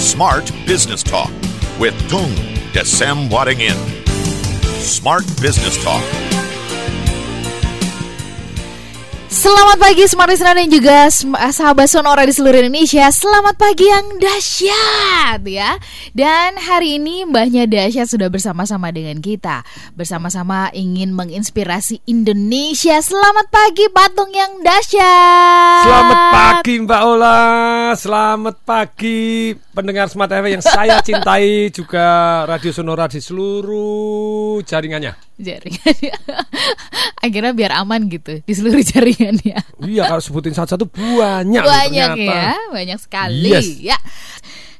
Smart Business Talk with Tung Wadding In. Smart Business Talk. Selamat pagi Smart Listener dan juga eh, sahabat Sonora di seluruh Indonesia. Selamat pagi yang dahsyat ya. Dan hari ini mbahnya dahsyat sudah bersama-sama dengan kita. Bersama-sama ingin menginspirasi Indonesia. Selamat pagi patung yang dahsyat. Selamat pagi Mbak Ola, selamat pagi pendengar Smart FM yang saya cintai juga Radio Sonora di seluruh jaringannya. Jaringannya Akhirnya biar aman gitu di seluruh jaringannya Iya kalau sebutin satu-satu banyak. banyak ternyata. ya, banyak sekali Yes. ya.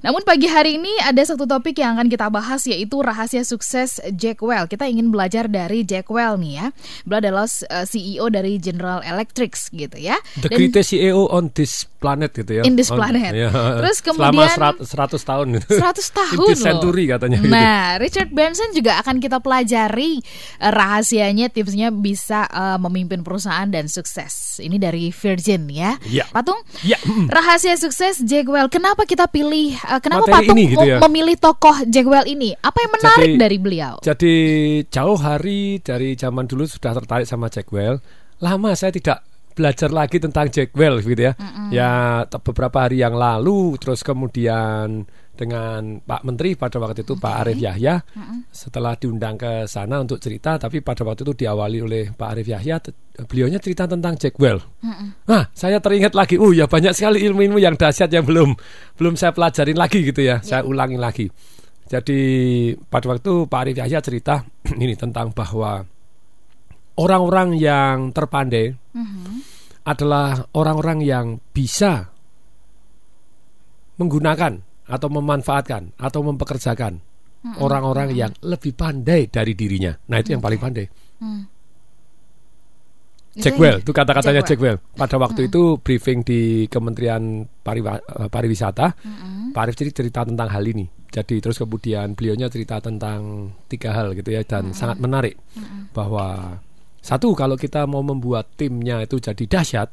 Namun pagi hari ini ada satu topik yang akan kita bahas yaitu rahasia sukses Jack Well. Kita ingin belajar dari Jack Well nih ya. Beliau adalah uh, CEO dari General Electric gitu ya. The Dan greatest CEO on this planet gitu ya. In this On- planet. iya. Terus selama kemudian- 100, 100 tahun. 100 tahun loh. century katanya gitu. Nah, Richard Branson juga akan kita pelajari uh, rahasianya, tipsnya bisa uh, memimpin perusahaan dan sukses. Ini dari Virgin ya. Iya. Patung, Ya, mm. rahasia sukses Jack Well. Kenapa kita pilih? uh, kenapa Materi Patung ini gitu ya. memilih tokoh Jack Well ini? Apa yang menarik Jadi- dari beliau? Jadi jauh hari dari zaman dulu sudah tertarik sama Jack Well. Lama saya tidak belajar lagi tentang Jack Well gitu ya. Ya te- beberapa hari yang lalu terus kemudian dengan Pak Menteri pada waktu itu Pak Arief Yahya setelah diundang ke sana untuk cerita tapi pada waktu itu diawali oleh Pak Arief Yahya beliaunya cerita tentang Jack Well. Nah, saya teringat lagi, oh ya banyak sekali ilmu-ilmu yang dahsyat yang belum belum saya pelajarin lagi gitu ya. Saya ulangi lagi. Jadi pada waktu Pak Arief Yahya cerita ini tentang bahwa orang-orang yang terpandai adalah orang-orang yang bisa menggunakan atau memanfaatkan atau mempekerjakan orang-orang yang lebih pandai dari dirinya. Nah, itu yang paling pandai. Itu Jack yang- Well, itu kata-katanya Jack Jack Well. Pada waktu itu briefing di Kementerian Pariwa- eh, Pariwisata, Pak Arief jadi cerita tentang hal ini. Jadi terus kemudian beliaunya cerita tentang tiga hal gitu ya dan sangat menarik bahwa satu kalau kita mau membuat timnya itu jadi dahsyat,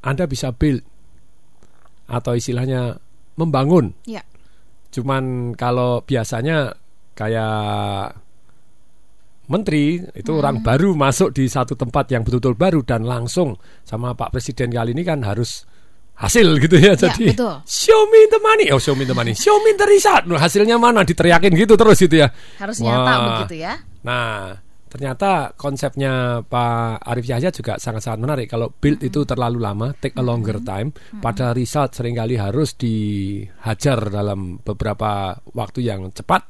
Anda bisa build atau istilahnya membangun. Ya. Cuman kalau biasanya kayak menteri itu orang baru masuk di satu tempat yang betul-betul baru dan langsung sama Pak Presiden kali ini kan harus hasil gitu ya. Jadi betul. show me the money, oh show me the money, show me the result. Nah, hasilnya mana diteriakin gitu terus gitu ya. Harus nyata Wah. begitu ya. Nah, ternyata konsepnya Pak Arief Yahya juga sangat-sangat menarik. Kalau build itu terlalu lama, take a longer time, pada result sering kali harus dihajar dalam beberapa waktu yang cepat.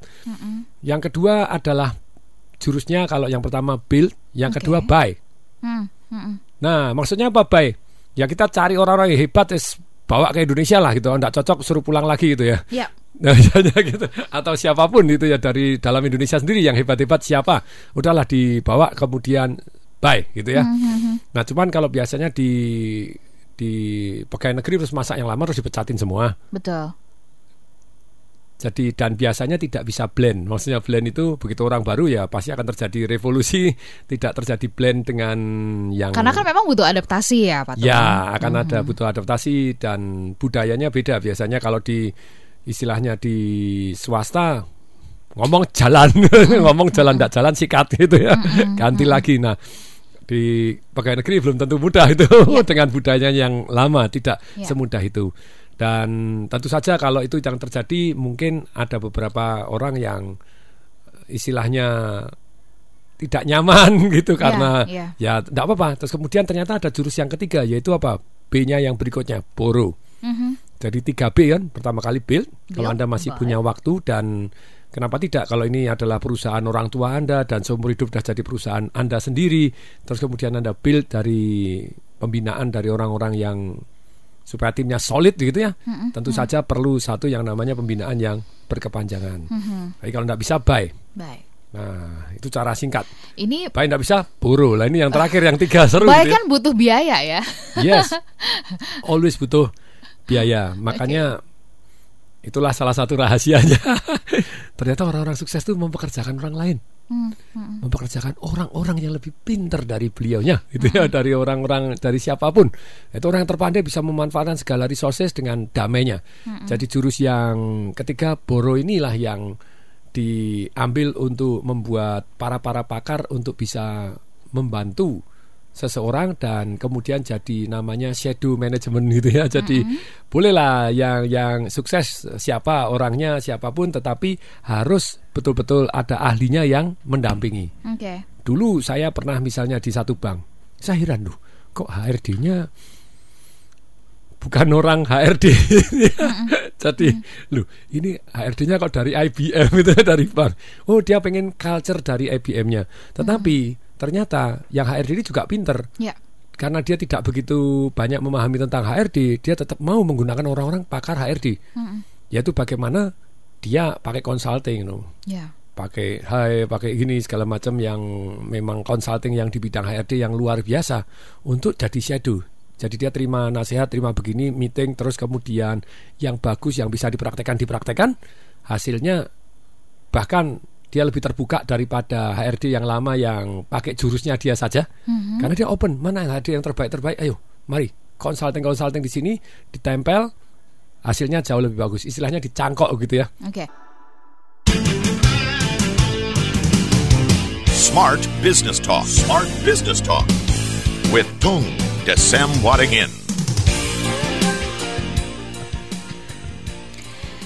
Yang kedua adalah jurusnya kalau yang pertama build, yang Oke. kedua buy. Hmm, hmm, hmm. Nah, maksudnya apa buy? Ya kita cari orang-orang yang hebat, terus bawa ke Indonesia lah gitu. Tidak cocok suruh pulang lagi gitu ya. Ya. Nah, misalnya gitu. Atau siapa pun itu ya dari dalam Indonesia sendiri yang hebat-hebat siapa, udahlah dibawa kemudian bye gitu ya. Nah, cuman kalau biasanya di di pegawai negeri terus masak yang lama terus dipecatin semua. Betul. Jadi dan biasanya tidak bisa blend. Maksudnya blend itu begitu orang baru ya pasti akan terjadi revolusi, tidak terjadi blend dengan yang Karena kan memang butuh adaptasi ya, Pak. Ya, akan ada butuh adaptasi dan budayanya beda. Biasanya kalau di istilahnya di swasta ngomong jalan, ngomong jalan tidak jalan sikat gitu ya. Ganti lagi. Nah, di pegawai negeri belum tentu mudah itu dengan budayanya yang lama, tidak Ya. semudah itu. Dan tentu saja kalau itu yang terjadi mungkin ada beberapa orang yang istilahnya tidak nyaman gitu karena iya. ya tidak apa-apa. Terus kemudian ternyata ada jurus yang ketiga yaitu apa? B-nya yang berikutnya borrow. Mhm. Jadi 3B kan pertama kali build kalau Build, Anda masih buy. punya waktu dan kenapa tidak kalau ini adalah perusahaan orang tua Anda dan seumur hidup sudah jadi perusahaan Anda sendiri terus kemudian Anda build dari pembinaan dari orang-orang yang supaya timnya solid gitu ya. Tentu saja perlu satu yang namanya pembinaan yang berkepanjangan. Tapi kalau tidak bisa buy. Baik. Nah, itu cara singkat. Ini Buy tidak bisa borrow. Lah ini yang terakhir yang tiga seru baik gitu ya. kan butuh biaya ya. Yes. Always butuh biaya. Makanya itulah salah satu rahasianya. ternyata orang-orang sukses itu mempekerjakan orang lain. Hmm, hmm. mempekerjakan orang-orang yang lebih pinter dari beliaunya gitu ya. Dari orang-orang dari siapa pun. Itu orang yang terpandai bisa memanfaatkan segala resources dengan damainya. Jadi jurus yang ketiga boro inilah yang diambil untuk membuat para para pakar untuk bisa membantu seseorang dan kemudian jadi namanya shadow management gitu ya. Jadi bolehlah yang yang sukses siapa orangnya siapa pun tetapi harus betul-betul ada ahlinya yang mendampingi. Oke. Dulu saya pernah misalnya di satu bank, saya heran loh, kok HRD-nya bukan orang HRD. Jadi, loh, ini HRD-nya kok dari IBM itu dari bank. Oh, dia pengen culture dari IBM-nya. Tetapi ternyata yang HRD ini juga pinter Ya. karena dia tidak begitu banyak memahami tentang HRD, dia tetap mau menggunakan orang-orang pakar HRD. Mm-mm. Yaitu bagaimana dia pakai consulting, no Ya. pakai hai pakai ini segala macam yang memang consulting yang di bidang HRD yang luar biasa untuk jadi shadow jadi dia terima nasihat terima begini meeting terus kemudian yang bagus yang bisa dipraktekkan dipraktekkan hasilnya bahkan dia lebih terbuka daripada HRD yang lama yang pakai jurusnya dia saja Mhm. karena dia open mana HRD yang terbaik terbaik ayo mari consulting consulting di sini ditempel hasilnya jauh lebih bagus istilahnya dicangkok gitu ya Oke. Smart Business Talk. Smart Business Talk. With Tung Desem Wadingin.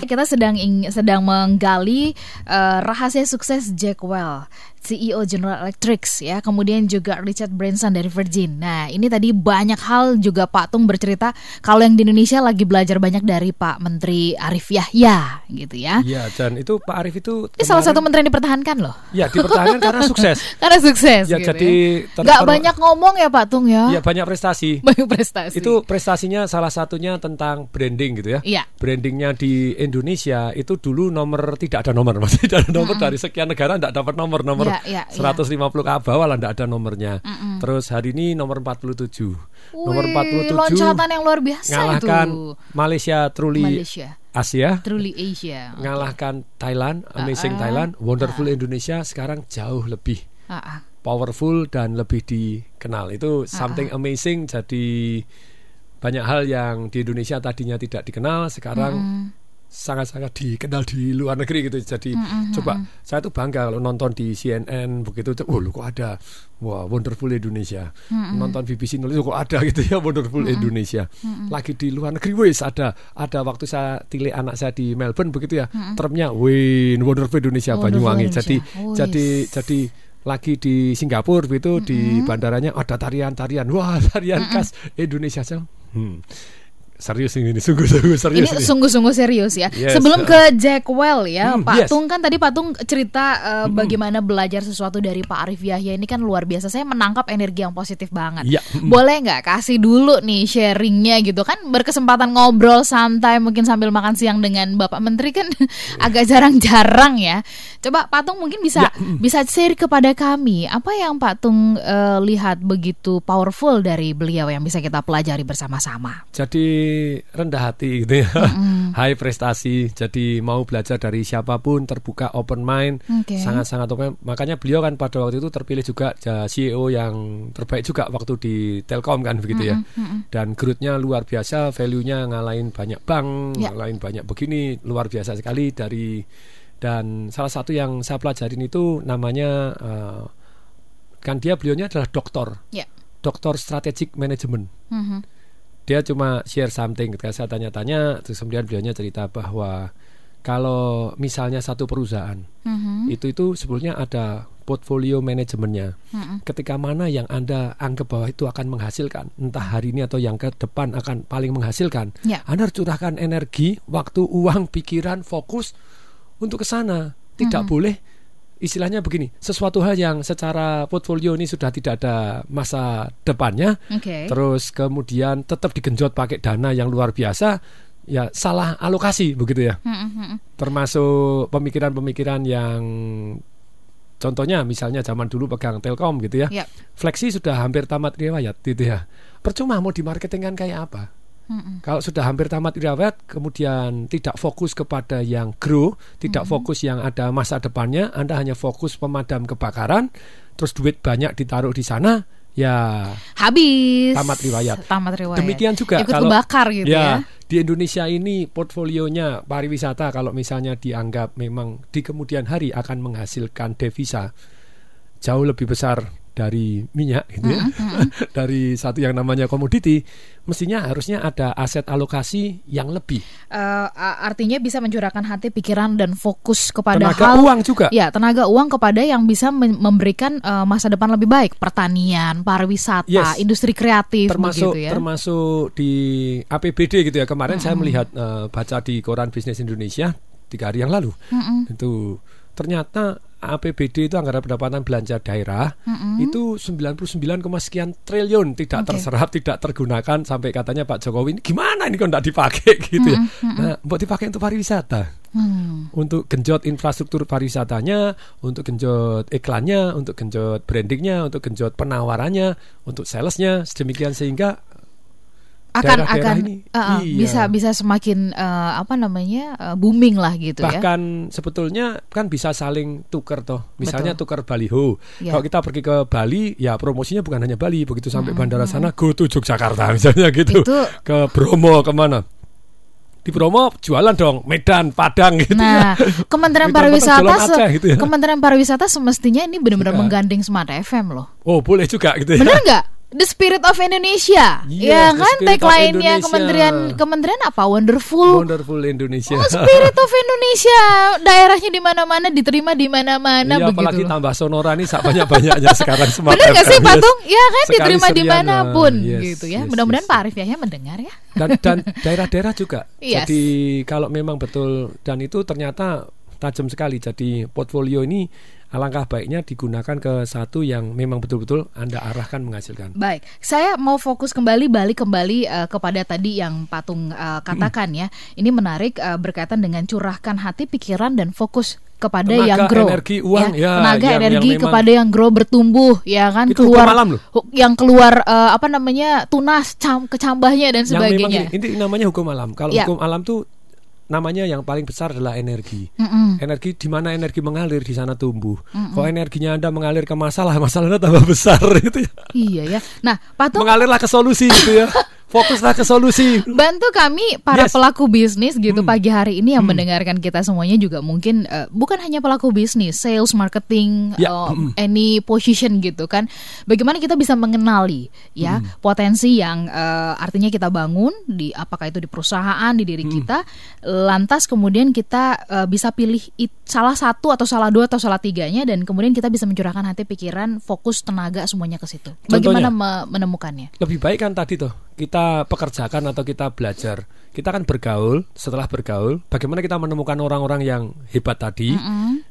Kita sedang sedang menggali eh, rahasia sukses Jack Well, CEO General Electric ya, kemudian juga Richard Branson dari Virgin. Nah, ini tadi banyak hal juga Pak Tung bercerita kalau yang di Indonesia lagi belajar banyak dari Pak Menteri Arif Yahya gitu ya. Iya, dan itu Pak Arif itu Ini salah satu menteri yang dipertahankan loh. Ya dipertahankan karena sukses. Karena sukses Ya, gitu jadi ya. ter- banyak ngomong ya Pak Tung ya. Ya banyak prestasi. Banyak prestasi. Itu prestasinya salah satunya tentang branding gitu ya. Iya. Brandingnya di Indonesia itu dulu nomor tidak ada nomor, masih tidak ada nomor dari sekian negara tidak dapat nomor nomor Iya, 150 ke bawah lah tidak ada nomornya. Terus hari ini nomor 47. nomor Wih, 47 loncatan yang luar biasa ngalahkan itu. Malaysia Truly Malaysia, Asia. truly Asia. Ngalahkan Thailand, Amazing ah. Thailand, Wonderful Indonesia sekarang jauh lebih Ah, ah. powerful dan lebih dikenal. Itu something amazing jadi banyak hal yang di Indonesia tadinya tidak dikenal sekarang sangat-sangat dikenal di luar negeri gitu. Jadi coba saya tuh bangga kalau nonton di CNN begitu tuh, oh lu kok ada wah wonderful Indonesia. Nonton BBC nulis kok ada gitu ya wonderful Indonesia. Lagi di luar negeri wis ada ada waktu saya tilik anak saya di Melbourne begitu ya. Termnya win wonderful Indonesia Wonderful Banyuwangi. Indonesia. Jadi Wis. jadi jadi lagi di Singapura itu di bandaranya ada tarian-tarian wah tarian khas Indonesia hmm. Serius ini ini, sungguh-sungguh serius Ini sungguh-sungguh serius ya. Yes, Sebelum uh. ke Jack Well ya, Hmm, Pak yes. Tung kan tadi Pak Tung cerita uh, bagaimana belajar sesuatu dari Pak Arif Yahya ini kan luar biasa. Saya menangkap energi yang positif banget. Iya, mm. Boleh nggak kasih dulu nih sharingnya gitu kan berkesempatan ngobrol santai mungkin sambil makan siang dengan Bapak Menteri kan agak jarang-jarang ya. Coba Pak Tung mungkin bisa Ya, mm. bisa share kepada kami apa yang Pak Tung uh, lihat begitu powerful dari beliau yang bisa kita pelajari bersama-sama. jadi rendah hati gitu ya. High prestasi jadi mau belajar dari siapa pun terbuka open mind sangat-sangat open. Makanya beliau kan pada waktu itu terpilih juga CEO yang terbaik juga waktu di Telkom kan begitu ya. Dan growth-nya luar biasa value-nya ngalahin banyak bank Ya. ngalahin banyak begini luar biasa sekali dari dan salah satu yang saya pelajarin itu namanya eh, kan dia beliaunya adalah doktor. Ya. doktor strategic management. Mhm. Dia cuma share something ketika saya tanya-tanya terus kemudian beliaunya cerita bahwa kalau misalnya satu perusahaan Mhm. itu itu sebetulnya ada portfolio manajemennya Mhm. ketika mana yang anda anggap bahwa itu akan menghasilkan entah hari ini atau yang ke depan akan paling menghasilkan Ya. anda harus curahkan energi waktu uang pikiran fokus untuk ke sana tidak boleh istilahnya begini sesuatu hal yang secara portfolio ini sudah tidak ada masa depannya Oke. terus kemudian tetap digenjot pakai dana yang luar biasa ya salah alokasi begitu ya Mhm, mhm. termasuk pemikiran-pemikiran yang contohnya misalnya zaman dulu pegang Telkom gitu ya Ya. Flexi sudah hampir tamat riwayat gitu ya percuma mau dimarketingkan kayak apa Mm-mm. Kalau sudah hampir tamat wirabat, kemudian tidak fokus kepada yang grow, tidak fokus yang ada masa depannya, Anda hanya fokus pemadam kebakaran, terus duit banyak ditaruh di sana, ya Habis. Tamat riwayat. Tamat riwayat. Demikian juga Ikut kalau- kebakar gitu ya. di Indonesia ini portfolionya pariwisata kalau misalnya dianggap memang di kemudian hari akan menghasilkan devisa jauh lebih besar dari minyak gitu ya. dari satu yang namanya komoditi, mestinya harusnya ada aset alokasi yang lebih. Eh, a- artinya bisa mencurahkan hati, pikiran dan fokus kepada Tenaga hal uang juga. Ya, tenaga uang kepada yang bisa mem- memberikan eh, masa depan lebih baik, pertanian, pariwisata, Yes. industri kreatif termasuk begitu ya. termasuk di APBD gitu ya kemarin saya melihat eh, baca di koran bisnis Indonesia tiga hari yang lalu itu ternyata APBD itu anggaran pendapatan belanja daerah itu 99, sekian triliun. Tidak Oke. terserap tidak tergunakan sampai katanya Pak Jokowi ini gimana ini kok tidak dipakai? Gitu ya. Nah buat dipakai untuk pariwisata. Hmm. untuk genjot infrastruktur pariwisatanya, untuk genjot iklannya, untuk genjot brandingnya, untuk genjot penawarannya, untuk salesnya, sedemikian sehingga akan daerah-daerah akan ini, eh, eh, iya. bisa bisa semakin eh, apa namanya eh, booming lah gitu ya. bahkan sebetulnya kan bisa saling tukar toh. Misalnya Betul. tukar baliho. Ya. Kalau kita pergi ke Bali, ya promosinya bukan hanya Bali. Begitu sampai bandara sana, go to Yogyakarta misalnya gitu. Itu- Ke Bromo ke mana? Di Bromo jualan dong, Medan, Padang gitu Nah, ya. Kementerian Pariwisata Aceh gitu ya. Kementerian Pariwisata semestinya ini benar-benar menggandeng Smart FM loh. Oh boleh juga gitu ya. Bener nggak? The Spirit of Indonesia, Yes, ya kan? Tagline-nya. Kementerian Kementerian apa? Wonderful. Wonderful Indonesia. Oh, Spirit of Indonesia, daerahnya di mana-mana, diterima di mana-mana Iya, apalagi begitu. loh. tambah sonora nih sak banyak-banyaknya sekarang smart Bener nggak sih. Patung? Ya kan Sekali diterima serian, di mana pun ah, yes, gitu ya. yes, Mudah-mudahan yes. Pak Arif Yahya mendengar ya. dan dan daerah-daerah juga. Yes. Jadi kalau memang betul dan itu ternyata tajam sekali. Jadi portfolio ini alangkah baiknya digunakan ke satu yang memang betul-betul Anda arahkan menghasilkan. Baik, saya mau fokus kembali balik kembali eh, kepada tadi yang Patung eh, katakan ya. Ini menarik eh, berkaitan dengan curahkan hati, pikiran dan fokus kepada Tenaga, yang grow, energi, uang, ya, tenaga yang- energi yang kepada yang grow bertumbuh, ya kan Itu keluar hukum alam loh. yang keluar eh, apa namanya tunas, cam, kecambahnya dan Yang memang sebagainya. ini, ini namanya hukum alam. Kalau Ya. hukum alam tuh namanya yang paling besar adalah energi. Mm-mm. Energi di mana energi mengalir di sana tumbuh. Kalau energinya Anda mengalir ke masalah, masalahnya tambah besar gitu ya. Iya ya. Nah, Patung Mengalirlah ke solusi gitu ya. Fokuslah ke solusi. Bantu kami para Yes. pelaku bisnis gitu Hmm. pagi hari ini yang mendengarkan kita semuanya juga mungkin eh, bukan hanya pelaku bisnis, sales, marketing, Ya, eh, mm-mm. any position gitu kan. Bagaimana kita bisa mengenali ya Hmm. potensi yang eh, artinya kita bangun di apakah itu di perusahaan, di Hmm. diri kita, lantas kemudian kita eh, bisa pilih it- salah satu atau salah dua atau salah tiganya dan kemudian kita bisa mencurahkan hati, pikiran, fokus, tenaga semuanya ke situ. Bagaimana me- menemukannya? Lebih baik kan tadi tuh kita pekerjakan atau kita belajar. Kita kan bergaul, setelah bergaul, bagaimana kita menemukan orang-orang yang hebat tadi? Mm-mm.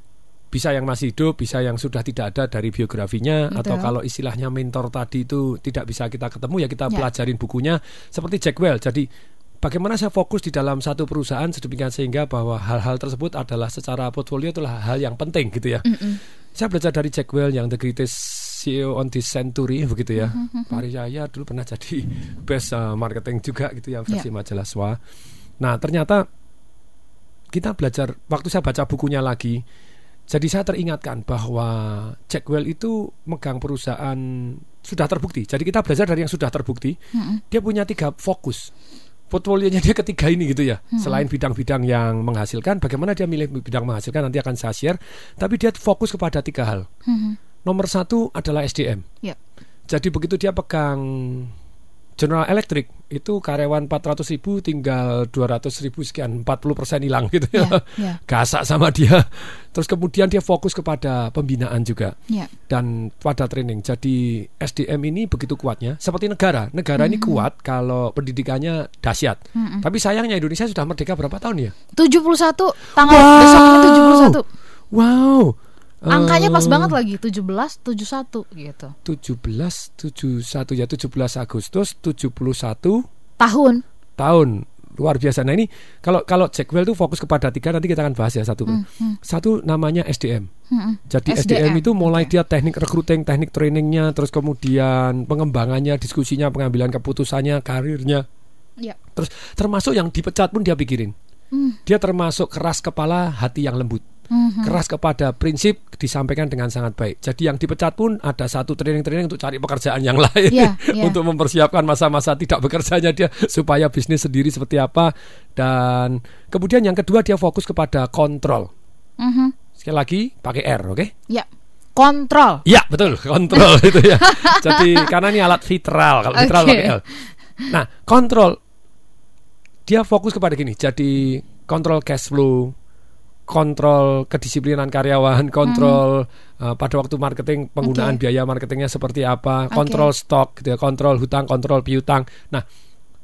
Bisa yang masih hidup, bisa yang sudah tidak ada dari biografinya Betul. atau kalau istilahnya mentor tadi itu tidak bisa kita ketemu ya kita Ya. pelajarin bukunya seperti Jack Well. Jadi bagaimana saya fokus di dalam satu perusahaan sedemikian sehingga bahwa hal-hal tersebut adalah secara portfolio itulah hal yang penting gitu ya. Saya belajar dari Jack Well yang the greatest CEO on this century begitu ya. Pak Rijaya dulu pernah jadi best uh, marketing juga gitu ya versi majalah SWA. Nah, ternyata kita belajar waktu saya baca bukunya lagi. Jadi saya teringatkan bahwa Jack Well itu megang perusahaan sudah terbukti. Jadi kita belajar dari yang sudah terbukti. Dia punya tiga fokus. Portfolionya dia ketiga ini gitu ya. Selain bidang-bidang yang menghasilkan, bagaimana dia milih bidang menghasilkan nanti akan saya share. Tapi dia fokus kepada tiga hal. Nomor satu adalah SDM. Ya. Jadi begitu dia pegang General Electric itu karyawan 400 ribu tinggal 200 ribu sekian 40 persen hilang gitu ya. Ya, ya. Gasak sama dia. Terus kemudian dia fokus kepada pembinaan juga Ya. dan pada training. Jadi SDM ini begitu kuatnya. Seperti negara. Negara ini kuat kalau pendidikannya dahsyat. Tapi sayangnya Indonesia sudah merdeka berapa tahun ya? 71 tanggal Wow. besoknya 71. Wow. Angkanya pas Eh, banget lagi 17 71 gitu. 17 71 ya 17 Agustus 71 Tahun. tahun luar biasa. Nah ini kalau kalau Jack Well itu fokus kepada tiga nanti kita akan bahas ya satu satu namanya SDM. Hmm, Jadi SDM, SDM, itu mulai oke. dia teknik recruiting, teknik trainingnya, terus kemudian pengembangannya, diskusinya, pengambilan keputusannya, karirnya, Ya. Terus termasuk yang dipecat pun dia pikirin. Hmm. Dia termasuk keras kepala, hati yang lembut. Mhm. Keras kepada prinsip disampaikan dengan sangat baik. Jadi yang dipecat pun ada satu training-training untuk cari pekerjaan yang lain Iya, iya. untuk mempersiapkan masa-masa tidak bekerjanya dia supaya bisnis sendiri seperti apa. Dan kemudian yang kedua dia fokus kepada kontrol. Mhm. Sekali lagi pakai R, oke? Ya. Kontrol. Ya betul kontrol itu ya. Jadi karena ini alat vitral kalau vitral Oke. pakai L. Nah kontrol dia fokus kepada gini. Jadi kontrol cash flow, kontrol kedisiplinan karyawan, kontrol uh, pada waktu marketing penggunaan Oke. biaya marketingnya seperti apa, kontrol stok, gitu ya, kontrol hutang, kontrol piutang. Nah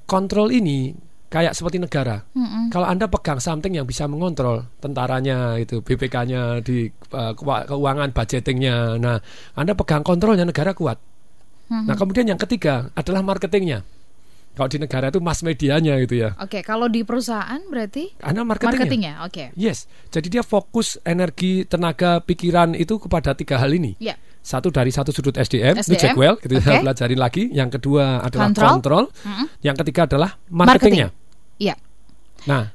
kontrol ini kayak seperti negara. Mm-mm. Kalau Anda pegang something yang bisa mengontrol tentaranya itu BPK-nya di uh, keuangan budgetingnya. Nah, Anda pegang kontrolnya negara kuat. Mhm. Nah, kemudian yang ketiga adalah marketingnya. Kalau di negara itu mass medianya gitu ya. Oke, kalau di perusahaan berarti Anda marketingnya. marketingnya. Oke. Yes, jadi dia fokus energi, tenaga, pikiran itu kepada tiga hal ini. Ya. Satu dari satu sudut SDM, itu SDM, check well, gitu ya, oke. pelajarin lagi. Yang kedua adalah Kontrol. kontrol. Mm-mm. Yang ketiga adalah marketingnya. Iya. Nah,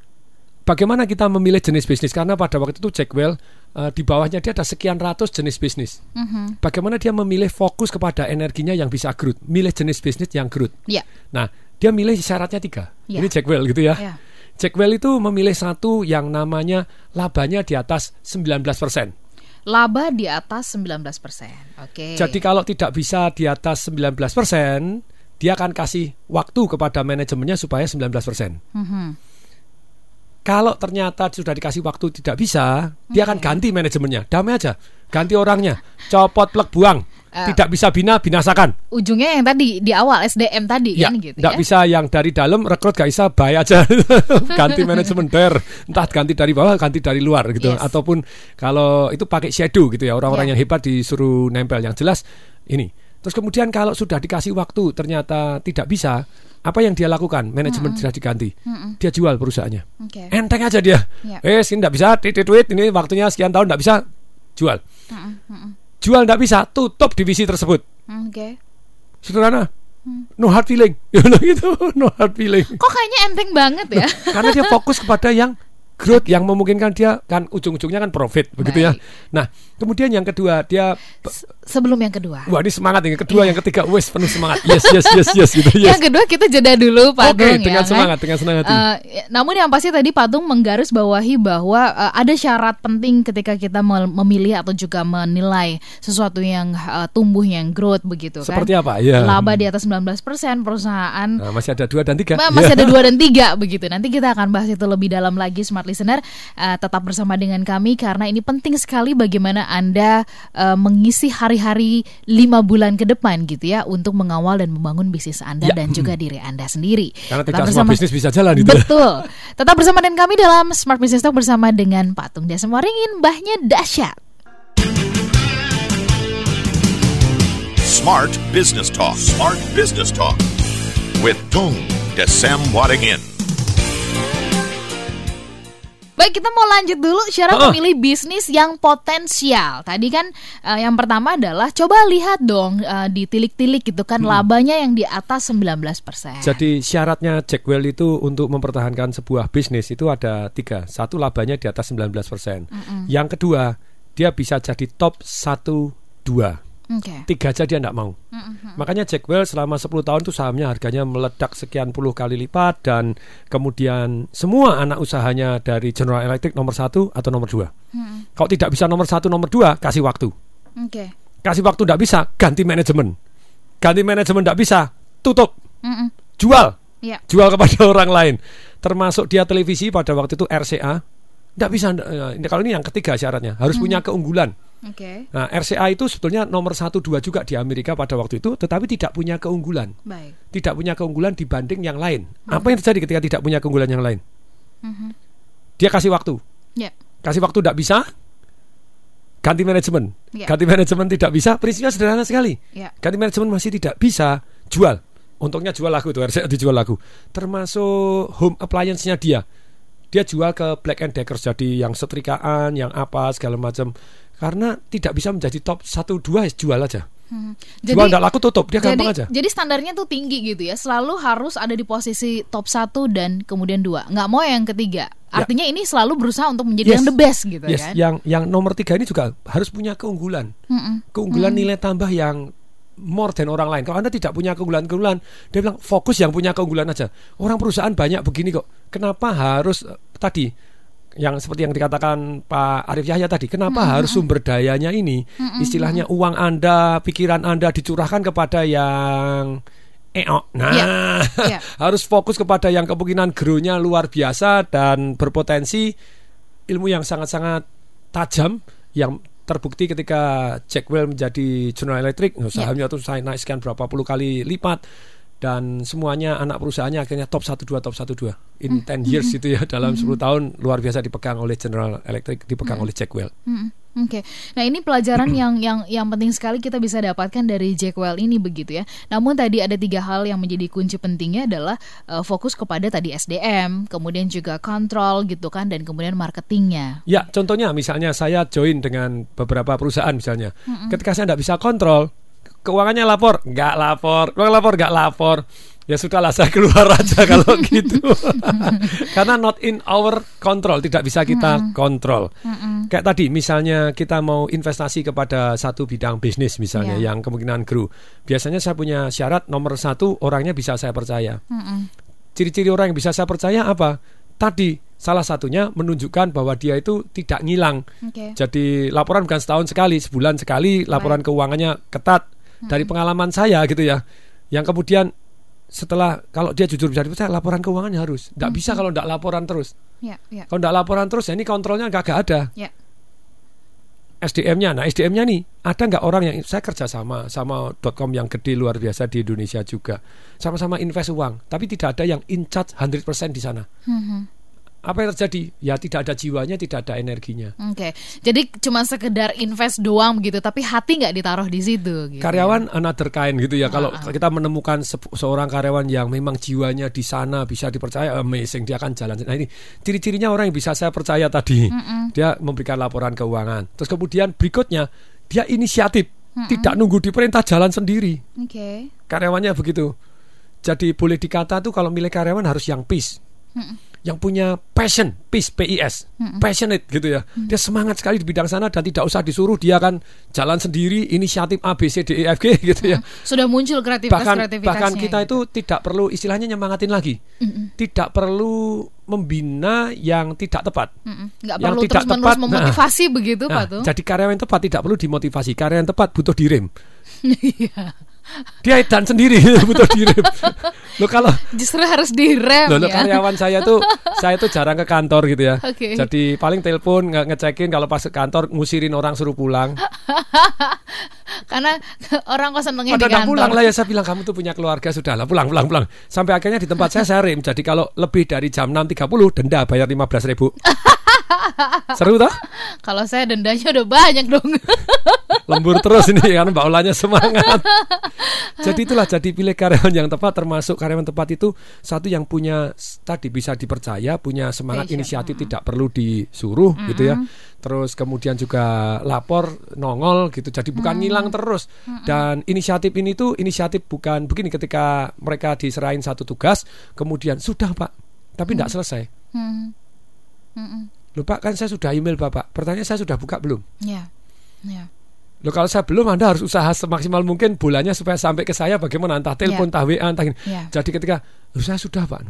bagaimana kita memilih jenis bisnis? Karena pada waktu itu Jackwell eh, di bawahnya dia ada sekian ratus jenis bisnis. Mhm. Bagaimana dia memilih fokus kepada energinya yang bisa growth, milih jenis bisnis yang growth. Iya. Nah, dia milih syaratnya tiga. Ya. Ini Jackwell gitu ya. Ya. Jackwell itu memilih satu yang namanya labanya di atas 19%. Laba di atas 19%. Oke. Jadi kalau tidak bisa di atas 19%, dia akan kasih waktu kepada manajemennya supaya 19%. Mhm. Kalau ternyata sudah dikasih waktu tidak bisa, dia akan ganti manajemennya. Damai aja, ganti orangnya, copot plek buang. Eh. Tidak bisa bina, binasakan. Ujungnya yang tadi di awal SDM tadi Ya, kan gitu tidak ya. bisa yang dari dalam rekrut gak bisa bayar aja ganti manajemen der entah ganti dari bawah ganti dari luar gitu Yes. ataupun kalau itu pakai shadow gitu ya orang-orang Ya. yang hebat disuruh nempel yang jelas ini terus kemudian kalau sudah dikasih waktu ternyata tidak bisa apa yang dia lakukan manajemen sudah diganti dia jual perusahaannya Oke. enteng aja dia Ya. eh sini tidak bisa titit tweet ini waktunya sekian tahun tidak bisa jual mm-mm. Jual tidak bisa tutup divisi tersebut Oke. sederhana Hmm. no hard feeling Ya gitu no hard feeling Kok kayaknya enteng banget ya? karena dia fokus kepada yang growth yang memungkinkan dia kan ujung-ujungnya kan profit begitu ya. Nah, kemudian yang kedua dia Se- Sebelum yang kedua. wah ini semangat yang kedua, Iya. yang ketiga wes penuh semangat. Yes, yes, yes, yes gitu yes. Yang kedua kita jeda dulu Pak Oke, Agung, dengan ya, kan? semangat, dengan senang hati. Eh, namun yang pasti tadi Patung menggaris bawahi bahwa eh, ada syarat penting ketika kita memilih atau juga menilai sesuatu yang eh, tumbuh yang growth begitu kan. Seperti apa? Ya. Laba di atas 19% perusahaan Nah, masih ada dua dan tiga. Ma- masih ada dua dan tiga begitu. Nanti kita akan bahas itu lebih dalam lagi, smart listener. Eh, tetap bersama dengan kami karena ini penting sekali bagaimana anda eh, mengisi hari-hari lima bulan ke depan gitu ya untuk mengawal dan membangun bisnis anda Ya. dan juga diri anda sendiri. Karena Tetap tidak semua bisnis bisa jalan itu. Betul. Tetap bersama dengan kami dalam Smart Business Talk bersama dengan Patung Dasem Waringin, mbahnya dahsyat. Smart Business Talk. Smart Business Talk with Tung Desem Wadingin. Baik, kita mau lanjut dulu syarat Oh. memilih bisnis yang potensial. Tadi kan eh, yang pertama adalah coba lihat dong eh, ditilik-tilik gitu kan labanya yang di atas 19%. Hmm. Jadi syaratnya Jackwell itu untuk mempertahankan sebuah bisnis itu ada tiga. Satu labanya di atas 19%. Yang kedua, dia bisa jadi top 1 2. Oke. Tiga aja dia tidak mau. Makanya Jackwell selama 10 tahun itu sahamnya harganya meledak sekian puluh kali lipat dan kemudian semua anak usahanya dari General Electric nomor satu atau nomor dua. Kalau tidak bisa nomor satu nomor dua kasih waktu. Oke. Kasih waktu tidak bisa ganti manajemen. Ganti manajemen tidak bisa tutup Mm-mm. jual Ya. jual kepada orang lain. Termasuk dia televisi pada waktu itu RCA tidak bisa. ini- kalau ini yang ketiga syaratnya harus punya keunggulan. Oke. Nah, RCA itu sebetulnya nomor satu dua juga di Amerika pada waktu itu, tetapi tidak punya keunggulan, Baik. tidak punya keunggulan dibanding yang lain. Apa yang terjadi ketika tidak punya keunggulan yang lain? Mhm. Dia kasih waktu, Ya. kasih waktu tidak bisa, ganti manajemen, Ya. ganti manajemen tidak bisa, prinsipnya sederhana sekali. Ya. Ganti manajemen masih tidak bisa, jual. Untungnya jual lagu tuh, RCA dijual lagu. Termasuk home appliance-nya dia. Dia jual ke Black and Decker jadi yang setrikaan, yang apa segala macam. Karena tidak bisa menjadi top 1 2 jual aja. Hmm. Jual nggak laku tutup, dia jadi, gampang aja. Jadi standarnya tuh tinggi gitu ya. Selalu harus ada di posisi top satu dan kemudian dua. Nggak mau yang ketiga. Ya. Artinya ini selalu berusaha untuk menjadi yang the best gitu yes. kan. Yang yang nomor tiga ini juga harus punya keunggulan. Mm-mm. Keunggulan Mm. nilai tambah yang more than orang lain. Kalau Anda tidak punya keunggulan-keunggulan, dia bilang fokus yang punya keunggulan aja. Orang perusahaan banyak begini kok. Kenapa harus eh, tadi yang seperti yang dikatakan Pak Arif Yahya tadi, kenapa harus sumber dayanya ini istilahnya uang Anda, pikiran Anda dicurahkan kepada yang EO. Nah, Iya, iya. harus fokus kepada yang kemungkinan grow-nya luar biasa dan berpotensi ilmu yang sangat-sangat tajam yang terbukti ketika Jackwell menjadi General Electric sahamnya tuh saya naik sekian berapa puluh kali lipat. Dan semuanya anak perusahaannya akhirnya top 1 2 top 1 2 in 10 years itu ya dalam 10 tahun luar biasa dipegang oleh General Electric dipegang oleh Jackwell. Mm, Oke, nah ini pelajaran yang yang yang penting sekali kita bisa dapatkan dari Jackwell ini begitu ya. Namun tadi ada tiga hal yang menjadi kunci pentingnya adalah eh, fokus kepada tadi SDM, kemudian juga kontrol gitu kan, dan kemudian marketingnya. Ya, contohnya misalnya saya join dengan beberapa perusahaan misalnya. Ketika saya tidak bisa kontrol, keuangannya lapor, nggak lapor, keuangan lapor, nggak lapor. Ya sudahlah saya keluar aja kalau gitu. Karena not in our control, tidak bisa kita kontrol. Kayak tadi misalnya kita mau investasi kepada satu bidang bisnis misalnya Ya. yang kemungkinan grow. Biasanya saya punya syarat nomor satu orangnya bisa saya percaya. Ciri-ciri orang yang bisa saya percaya apa? Tadi salah satunya menunjukkan bahwa dia itu tidak ngilang. Oke. Jadi laporan bukan setahun sekali, sebulan sekali laporan keuangannya ketat. Dari pengalaman saya gitu ya. Yang kemudian setelah kalau dia jujur bisa dipercaya laporan keuangannya harus. Tidak bisa kalau tidak laporan terus. Ya, ya, Kalau tidak laporan terus ya ini kontrolnya gak, ada. ya. SDM-nya. Nah, SDM-nya nih, ada nggak orang yang saya kerja sama sama .com yang gede luar biasa di Indonesia juga. Sama-sama invest uang, tapi tidak ada yang in charge 100% di sana. Mhm. Apa yang terjadi? Ya tidak ada jiwanya, tidak ada energinya. Oke, jadi cuma sekedar invest doang begitu, tapi hati nggak ditaruh di situ. Gitu. Karyawan another kind gitu ya. Kalau Ah, kita menemukan se- seorang karyawan yang memang jiwanya di sana bisa dipercaya amazing, dia akan jalan. Nah ini ciri-cirinya orang yang bisa saya percaya tadi. Dia memberikan laporan keuangan. Terus kemudian berikutnya dia inisiatif, tidak nunggu diperintah jalan sendiri. Oke. Karyawannya begitu. Jadi boleh dikata tuh kalau milih karyawan harus yang peace. Yang punya passion, peace, P-I-S, passionate gitu ya. Dia semangat sekali di bidang sana dan tidak usah disuruh, dia akan jalan sendiri, inisiatif A, B, C, D, E, F, G gitu ya Sudah muncul kreativitas bahkan kreativitasnya. bahkan kita gitu. itu tidak perlu istilahnya nyemangatin lagi tidak perlu membina yang tidak tepat Mm-mm. nggak yang perlu tidak terus tepat, nah. memotivasi begitu Nah, pak tuh. jadi karyawan tepat tidak perlu dimotivasi karyawan yang tepat butuh direm Iya. Dia edan sendiri butuh direm lo kalau Justru harus direm Loh, ya. karyawan saya tuh saya tuh jarang ke kantor gitu ya. Oke. Jadi paling telepon nge- ngecekin kalau pas ke kantor ngusirin orang suruh pulang. Karena orang kok senengnya di Padahal nggak kantor. pulang lah ya saya bilang kamu tuh punya keluarga sudah lah pulang pulang pulang. Sampai akhirnya di tempat saya saya rem. Jadi kalau lebih dari jam 6.30 denda bayar 15 ribu. Seru toh? Kalau saya dendanya udah banyak dong. Lembur terus ini kan Mbak Olanya semangat. jadi itulah jadi pilih karyawan yang tepat termasuk karyawan tepat itu satu yang punya tadi bisa dipercaya, punya semangat Passion. inisiatif tidak perlu disuruh gitu ya. Terus kemudian juga lapor nongol gitu. Jadi bukan ngilang terus. Dan inisiatif ini tuh inisiatif bukan begini ketika mereka diserahin satu tugas kemudian sudah Pak, tapi tidak selesai. Hmm. Loh Pak kan saya sudah email Bapak. Pertanyaan saya sudah buka belum? Ya. Ya. Loh kalau saya belum Anda harus usaha semaksimal mungkin bolanya supaya sampai ke saya bagaimana entah telepon, Ya. entah WA, entah ini. Ya. Jadi ketika "Loh, saya sudah Pak.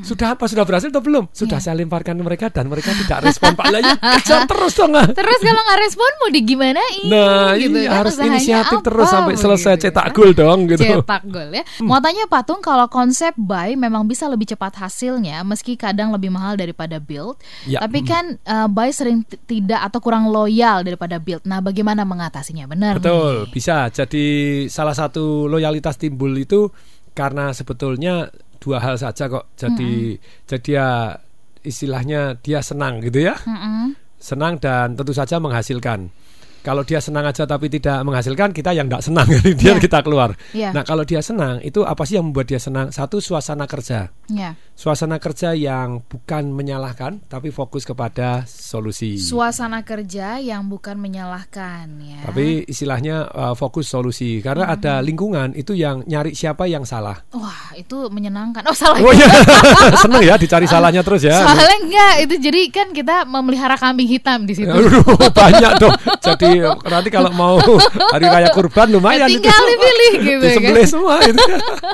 Sudah apa? Sudah berhasil atau belum? Sudah Ya. saya lemparkan mereka dan mereka tidak respon Pak. Lah ya kejar terus dong. ah. Terus kalau nggak respon mau digimanain? Nah, gitu iya kan, harus usahanya inisiatif apa terus sampai selesai begitu cetak ya. gol dong gitu. Cetak gol ya. Mau tanya Patung kalau konsep buy memang bisa lebih cepat hasilnya meski kadang lebih mahal daripada build. Ya, Tapi kan uh, buy sering tidak atau kurang loyal daripada build. Nah, bagaimana mengatasinya? Benar Betul, nih. bisa. Jadi salah satu loyalitas timbul itu karena sebetulnya dua hal saja kok. Jadi jadi ya istilahnya dia senang gitu ya. Mm-mm. senang dan tentu saja menghasilkan. Kalau dia senang aja tapi tidak menghasilkan, kita yang tidak senang, dia Iya. kita keluar. Iya. Nah, kalau dia senang, itu apa sih yang membuat dia senang? Satu suasana kerja, Ya. suasana kerja yang bukan menyalahkan, tapi fokus kepada solusi. Suasana kerja yang bukan menyalahkan ya. Tapi istilahnya uh, fokus solusi, karena Hmm. ada lingkungan itu yang nyari siapa yang salah. Wah, itu menyenangkan. Oh, salah. Oh iya, seneng ya dicari salahnya terus ya. Soalnya enggak, itu jadi kan kita memelihara kambing hitam di situ. Aduh, banyak dong. Jadi nanti kalau mau hari raya kurban lumayan Ya, tinggal dipilih gitu ya Disembelih semua itu.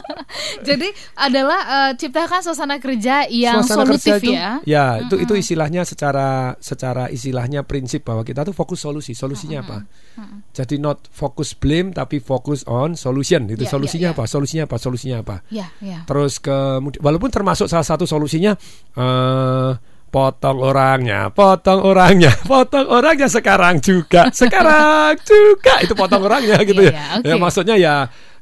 Jadi adalah eh, ciptakan suasana kerja yang Suasana solutif kerja itu, ya. Ya, itu itu istilahnya secara secara istilahnya prinsip bahwa kita tuh fokus solusi. Solusinya apa? Jadi not fokus blame tapi fokus on solution. Itu Ya, solusinya ya, ya. apa? Solusinya apa? Solusinya apa? Ya, ya. Terus kemudian walaupun termasuk salah satu solusinya eh potong orangnya, potong orangnya, potong orangnya sekarang juga, sekarang juga itu potong orangnya gitu Iya, ya. iya, oke. Ya maksudnya ya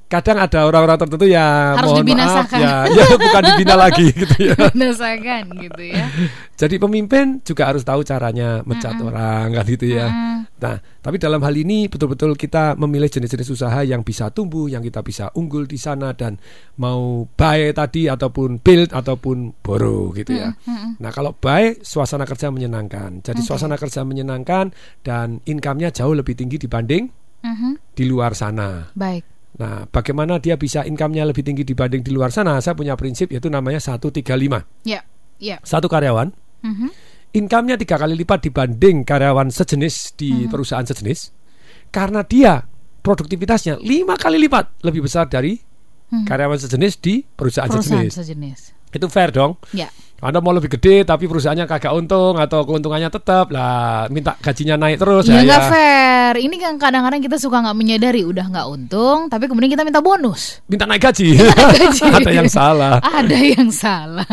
kadang ada orang-orang tertentu ya Harus mohon maaf dibinasakan. ya, ya bukan dibina lagi gitu ya. Menasakan gitu ya. Jadi pemimpin juga harus tahu caranya mencat orang kan gitu ya. Mm. Nah, tapi dalam hal ini betul-betul kita memilih jenis-jenis usaha yang bisa tumbuh, yang kita bisa unggul di sana dan mau buy tadi ataupun build ataupun borrow gitu ya. Nah, kalau buy suasana kerja menyenangkan. Jadi suasana kerja menyenangkan dan income-nya jauh lebih tinggi dibanding Mhm. di luar sana. Baik. Nah, bagaimana dia bisa income-nya lebih tinggi dibanding di luar sana? Saya punya prinsip yaitu namanya 135. Ya, ya. Satu karyawan Mhm. income-nya tiga kali lipat dibanding karyawan sejenis di perusahaan sejenis karena dia produktivitasnya lima kali lipat lebih besar dari karyawan sejenis di perusahaan, Perusahaan sejenis sejenis. itu fair dong Ya. anda mau lebih gede tapi perusahaannya kagak untung atau keuntungannya tetap lah minta gajinya naik terus Ya ya, nggak ya. fair. Ini kan kadang-kadang kita suka nggak menyadari udah nggak untung, tapi kemudian kita minta bonus. minta naik gaji, gaji. ada yang salah Ada yang salah.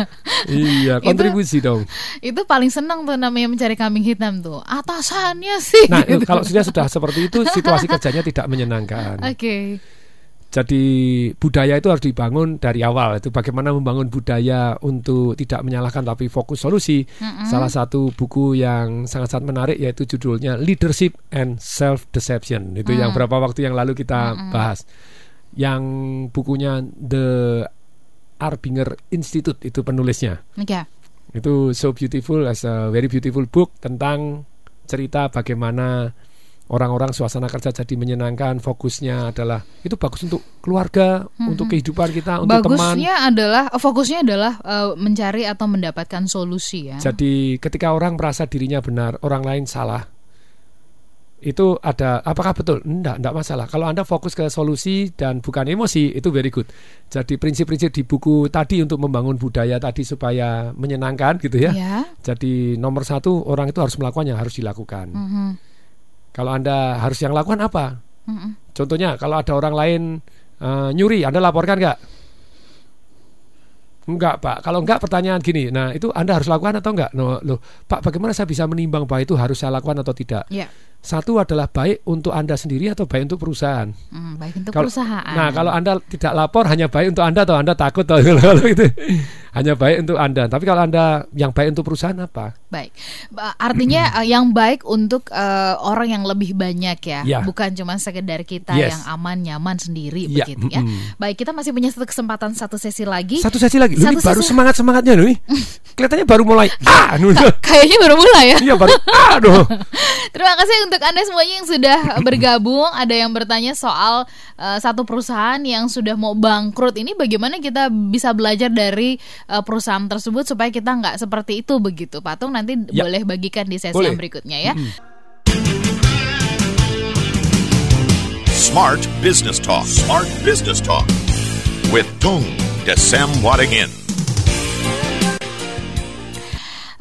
iya kontribusi dong Itu paling seneng tuh namanya mencari kambing hitam tuh. Atasannya sih. nah gitu. kalau sudah sudah seperti itu situasi kerjanya tidak menyenangkan Oke. Jadi budaya itu harus dibangun dari awal. Itu bagaimana membangun budaya untuk tidak menyalahkan tapi fokus solusi. Salah satu buku yang sangat-sangat menarik yaitu judulnya Leadership and Self Deception. Itu yang berapa waktu yang lalu kita bahas. Yang bukunya The Arbinger Institute itu penulisnya. Ya. Itu so beautiful as a very beautiful book tentang cerita bagaimana orang-orang suasana kerja jadi menyenangkan, fokusnya adalah itu bagus untuk keluarga, untuk kehidupan kita, untuk teman. Bagusnya adalah eh, fokusnya adalah eh, mencari atau mendapatkan solusi ya. Jadi ketika orang merasa dirinya benar, orang lain salah. Itu ada apakah betul? Enggak, enggak masalah. Kalau Anda fokus ke solusi dan bukan emosi, itu very good. Jadi prinsip-prinsip di buku tadi untuk membangun budaya tadi supaya menyenangkan gitu ya. Ya. Jadi nomor satu orang itu harus melakukan yang harus dilakukan. Mhm. Kalau anda harus yang lakukan apa? Mhm. Contohnya kalau ada orang lain eh, nyuri, anda laporkan nggak? Enggak pak. Kalau enggak pertanyaan gini. Nah itu anda harus lakukan atau enggak? No, loh, pak bagaimana saya bisa menimbang bahwa itu harus saya lakukan atau tidak? Ya. Satu adalah baik untuk anda sendiri atau baik untuk perusahaan. Hmm, baik untuk Kalau- perusahaan. Nah, kalau Anda tidak lapor hanya baik untuk Anda atau Anda takut atau kalau itu hanya baik untuk Anda. Tapi kalau Anda yang baik untuk perusahaan apa? Baik, Ba- artinya eh, yang baik untuk eh, orang yang lebih banyak ya, Ya. bukan cuma sekedar kita Yes. yang aman nyaman sendiri Ya, begitu ya. mm-mm. Baik, kita masih punya satu kesempatan satu sesi lagi. Satu sesi lagi. Loh, Satu ini baru sesi- semangat semangatnya loh ini. Kelihatannya baru mulai. Ah, Kayaknya baru mulai ya. iya baru. Aduh. Terima kasih untuk anda semuanya yang sudah bergabung. Ada yang bertanya soal eh, satu perusahaan yang sudah mau bangkrut. Ini bagaimana kita bisa belajar dari eh, perusahaan tersebut supaya kita nggak seperti itu begitu. Patung nanti Ya. boleh bagikan di sesi Boleh. yang berikutnya ya. Smart Business Talk. Smart Business Talk. With Tung Desem Wadingin.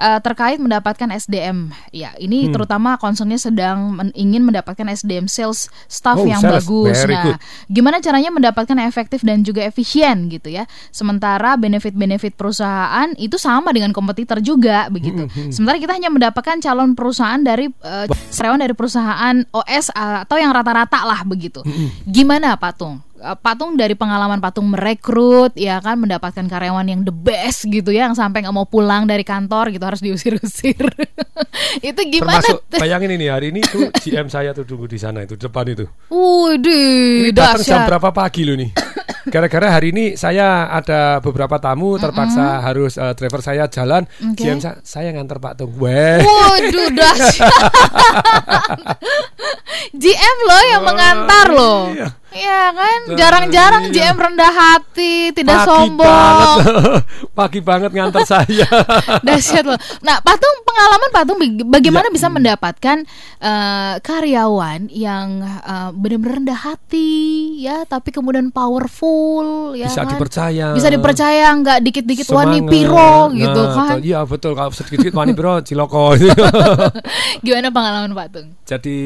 Eh, terkait mendapatkan SDM. Ya, ini Hmm. terutama concernnya sedang men- ingin mendapatkan SDM sales staff Oh, yang sales. bagus. Very Nah, good. gimana caranya mendapatkan efektif dan juga efisien gitu ya. Sementara benefit-benefit perusahaan itu sama dengan kompetitor juga begitu. Hmm, Sementara kita hanya mendapatkan calon perusahaan dari eh, karyawan dari perusahaan OS atau yang rata-rata lah begitu. Hmm, Gimana Pak Tung? Uh, Patung dari pengalaman Patung merekrut ya kan mendapatkan karyawan yang the best gitu ya yang sampai nggak mau pulang dari kantor gitu harus diusir-usir. itu gimana? Termasuk bayangin ini hari ini tuh GM saya tuh tunggu di sana itu depan itu. Ini datang jam berapa pagi loh nih? Gara-gara hari ini saya ada beberapa tamu terpaksa harus eh, driver saya jalan. Oke. GM sa- saya nganter Pak Tung. Weh. Waduh, dahsyat. GM loh yang mengantar loh. iya. Iya kan, jarang-jarang iya. GM rendah hati, tidak Pagi sombong. banget. Pagi banget nganter saya. Dahsyat loh. Nah, Patung pengalaman Patung bag- bagaimana Ya. bisa mendapatkan eh, karyawan yang eh, benar-benar rendah hati ya, tapi kemudian powerful ya Bisa kan? dipercaya. Bisa dipercaya nggak dikit-dikit wani piro gitu Nah, kan. tuh, Iya betul kalau sedikit-sedikit wani piro ciloko. Gimana pengalaman Patung? Jadi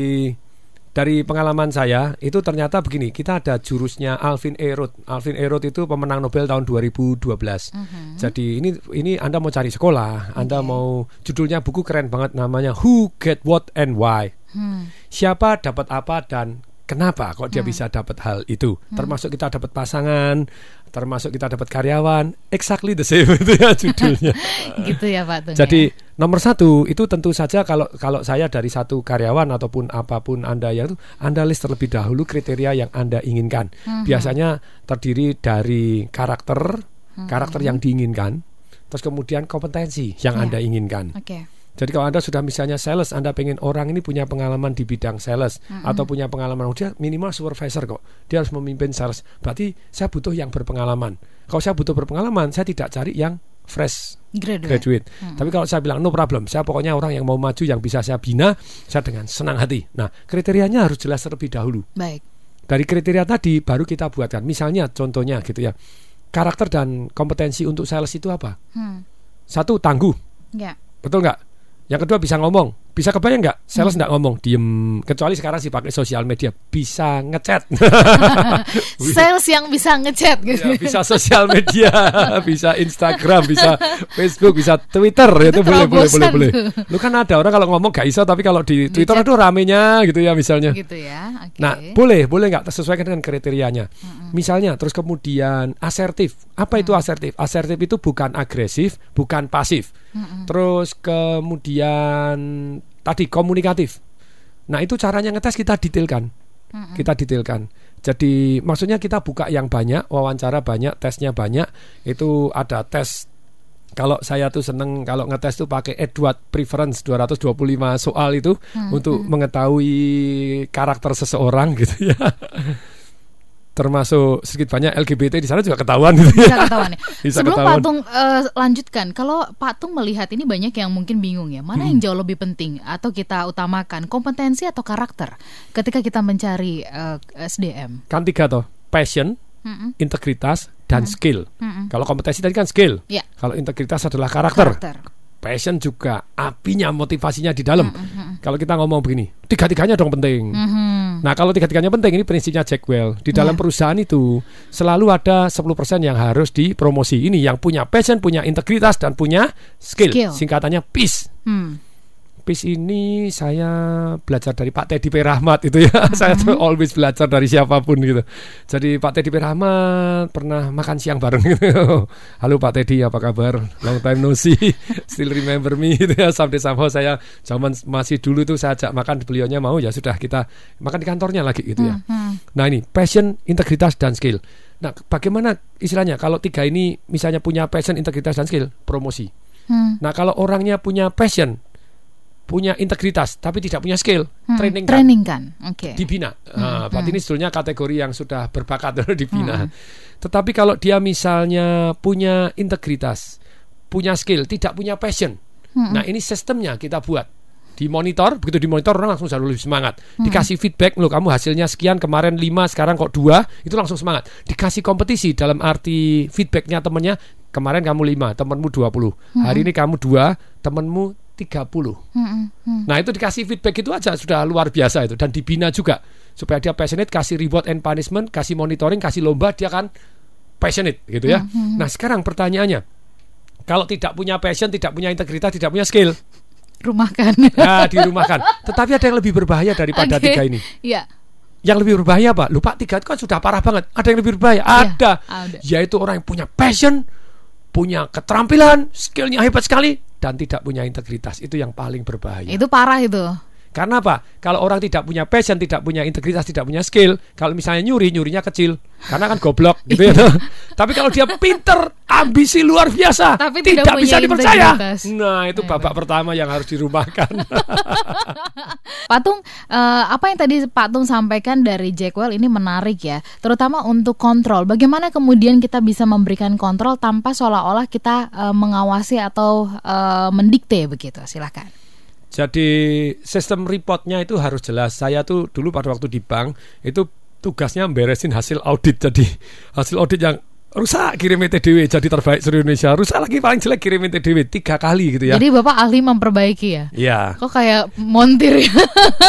dari pengalaman saya itu ternyata begini, kita ada jurusnya Alvin Erod. Alvin Erod itu pemenang Nobel tahun 2012. Mhm. Jadi ini ini Anda mau cari sekolah, Anda mau judulnya buku keren banget namanya Who Get What and Why. Hmm. Siapa dapat apa dan kenapa kok dia bisa dapat hal itu. Termasuk kita dapat pasangan, termasuk kita dapat karyawan, exactly the same itu ya judulnya. gitu ya Patung. Jadi ya. Nomor satu itu tentu saja kalau kalau saya dari satu karyawan ataupun apa pun anda yang itu anda list terlebih dahulu kriteria yang anda inginkan. Mhm. Biasanya terdiri dari karakter Mhm. karakter yang diinginkan, terus kemudian kompetensi yang Iya. anda inginkan. Oke. Jadi kalau anda sudah misalnya sales, anda pengen orang ini punya pengalaman di bidang sales atau punya pengalaman, oh, dia minimal supervisor kok, dia harus memimpin sales. Berarti saya butuh yang berpengalaman. Kalau saya butuh berpengalaman, saya tidak cari yang fresh Graduate. graduate. Tapi kalau saya bilang no problem, saya pokoknya orang yang mau maju yang bisa saya bina, saya dengan senang hati. Nah, kriterianya harus jelas terlebih dahulu. Baik. Dari kriteria tadi baru kita buatkan. Misalnya contohnya gitu ya. Karakter dan kompetensi untuk sales itu apa? Hmm. Satu tangguh, Ya. betul nggak? Yang kedua bisa ngomong. Bisa kebayang nggak? Sales nggak ngomong, diem. Kecuali sekarang sih pakai sosial media, bisa ngechat. Sales yang bisa ngechat gitu. Ya, bisa sosial media, bisa Instagram, bisa Facebook, bisa Twitter itu, boleh terlalu boleh boleh boleh. tuh. Lu kan ada orang kalau ngomong gak iso tapi kalau di Twitter chat. aduh ramenya gitu ya misalnya. gitu ya. Oke. Nah, boleh, boleh nggak sesuaikan dengan kriterianya. Misalnya, terus kemudian asertif. Apa itu asertif? Asertif itu bukan agresif, bukan pasif. Terus kemudian tadi komunikatif. Nah, itu caranya ngetes kita detailkan. Kita detailkan. Jadi maksudnya kita buka yang banyak, wawancara banyak, tesnya banyak. Itu ada tes kalau saya tuh seneng kalau ngetes tuh pakai Edward Preference 225 soal itu untuk mengetahui karakter seseorang gitu ya. Termasuk sedikit banyak LGBT di sana juga ketahuan gitu bisa ya. ketahuan ya. Bisa Sebelum ketahuan. Patung eh, lanjutkan, kalau Patung melihat ini banyak yang mungkin bingung ya, mana Hmm. yang jauh lebih penting atau kita utamakan kompetensi atau karakter ketika kita mencari eh, SDM. Kan tiga toh, passion, Mm-mm. integritas dan skill. Mm-mm. Kalau kompetensi tadi kan skill. Ya. Kalau integritas adalah karakter. Karakter. Passion juga apinya, motivasinya di dalam. Kalau kita ngomong begini, tiga-tiganya dong penting. Mhm. Nah, kalau tiga-tiganya penting ini prinsipnya Jackwell. Di dalam Iya. perusahaan itu selalu ada 10% yang harus dipromosi. Ini yang punya passion, punya integritas dan punya skill. Skill. Singkatannya PIS. Hmm. PIS ini saya belajar dari Pak Teddy P. Rahmat itu ya. saya tuh always belajar dari siapa pun gitu. Jadi Pak Teddy P. Rahmat pernah makan siang bareng gitu. Halo Pak Teddy, apa kabar? Long time no see. Still remember me gitu ya. Sampai somehow saya zaman masih dulu tuh saya ajak makan beliaunya mau ya sudah kita makan di kantornya lagi gitu ya. Hmm. Nah ini passion, integritas dan skill. Nah bagaimana istilahnya kalau tiga ini misalnya punya passion, integritas dan skill, promosi. Hmm. Nah kalau orangnya punya passion, punya integritas tapi tidak punya skill, Hmm. training kan, Training kan. Oke. dibina. Nah, berarti ini sebetulnya kategori yang sudah berbakat dibina. Hmm. Tetapi kalau dia misalnya punya integritas, punya skill, tidak punya passion. Hmm. Nah, ini sistemnya kita buat. Dimonitor, begitu dimonitor orang langsung jauh lebih semangat. Hmm. Dikasih feedback, loh kamu hasilnya sekian, kemarin 5, sekarang kok 2, itu langsung semangat. Dikasih kompetisi dalam arti feedbacknya temennya, kemarin kamu 5, temenmu 20. Hari ini kamu 2, temenmu 30. Hmm, hmm. Nah itu dikasih feedback itu aja sudah luar biasa itu dan dibina juga supaya dia passionate kasih reward and punishment kasih monitoring kasih lomba dia kan passionate gitu ya. Nah sekarang pertanyaannya kalau tidak punya passion tidak punya integritas tidak punya skill Rumahkan. ya dirumahkan. Tetapi ada yang lebih berbahaya daripada Oke. tiga ini Iya. Yang lebih berbahaya apa? Lupa tiga itu kan sudah parah banget. Ada yang lebih berbahaya? Iya, Ada. ada. Yaitu orang yang punya passion, punya keterampilan, skillnya hebat sekali, dan tidak punya integritas. Itu yang paling berbahaya. Itu parah itu. Karena apa? Kalau orang tidak punya passion, tidak punya integritas, tidak punya skill, kalau misalnya nyuri, nyurinya kecil. Karena kan goblok gitu ya. Tapi kalau dia pinter, ambisi luar biasa, Tapi tidak, tidak bisa dipercaya. integritas. Nah, itu Hebat. babak pertama yang harus dirumahkan. Pak Tung, eh, apa yang tadi Pak Tung sampaikan dari Jackwell ini menarik ya, terutama untuk kontrol. Bagaimana kemudian kita bisa memberikan kontrol tanpa seolah-olah kita eh, mengawasi atau eh, mendikte begitu? Silakan. Jadi sistem reportnya itu harus jelas. Saya tuh dulu pada waktu di bank itu tugasnya beresin hasil audit. Jadi hasil audit yang rusak kirim TDW jadi terbaik seluruh Indonesia. Rusak lagi paling jelek kirim TDW tiga kali gitu ya. Jadi Bapak ahli memperbaiki ya? Iya. Kok kayak montir ya?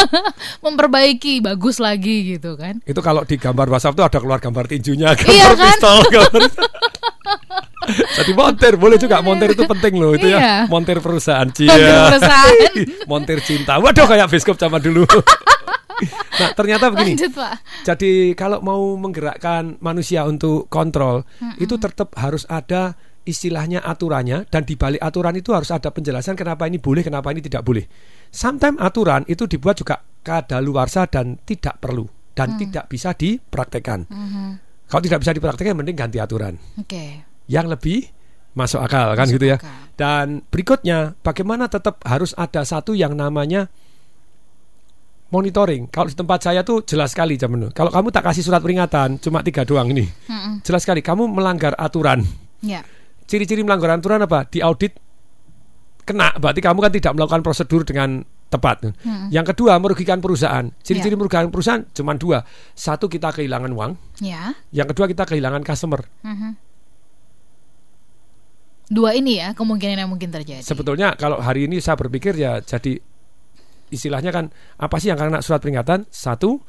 memperbaiki, bagus lagi gitu kan? Itu kalau di gambar WhatsApp tuh ada keluar gambar tinjunya, gambar Iya kan? pistol, gambar. Jadi montir boleh juga montir itu penting loh itu Iya. ya. Montir perusahaan Montir Cia. perusahaan. montir cinta. Waduh kayak biskop zaman dulu. nah, ternyata begini. Lanjut Pak. Jadi kalau mau menggerakkan manusia untuk kontrol, itu tetap harus ada istilahnya aturannya dan di balik aturan itu harus ada penjelasan kenapa ini boleh, kenapa ini tidak boleh. Sometimes aturan itu dibuat juga kadaluarsa dan tidak perlu dan tidak bisa dipraktekkan. Kalau tidak bisa dipraktekkan mending ganti aturan Oke. Yang lebih masuk akal kan Masuk gitu ya. akal. Dan berikutnya bagaimana tetap harus ada satu yang namanya monitoring. Kalau di tempat saya tuh jelas sekali jam dulu. Kalau kamu tak kasih surat peringatan cuma tiga doang ini, Mm-mm. jelas sekali kamu melanggar aturan. Ya. Ciri-ciri melanggar aturan apa? Di audit kena, berarti kamu kan tidak melakukan prosedur dengan tepat. Yang kedua merugikan perusahaan. Ciri-ciri Ya. merugikan perusahaan cuma dua. Satu kita kehilangan uang, Ya. yang kedua kita kehilangan customer. Mhm. Dua ini ya kemungkinan yang mungkin terjadi. Sebetulnya kalau hari ini saya berpikir ya jadi istilahnya kan apa sih yang kena surat peringatan? Satu,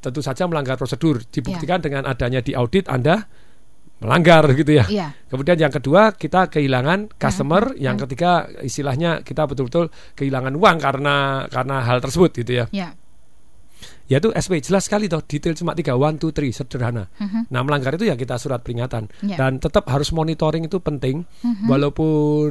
tentu saja melanggar prosedur. Dibuktikan dengan adanya di audit Anda melanggar gitu ya. Iya. Kemudian yang kedua kita kehilangan customer, yang ketiga istilahnya kita betul-betul kehilangan uang karena karena hal tersebut gitu ya. Ya. Yaitu SP jelas sekali toh detail cuma tiga one two three sederhana. Nah melanggar itu ya kita surat peringatan Ya. dan tetap harus monitoring itu penting. Walaupun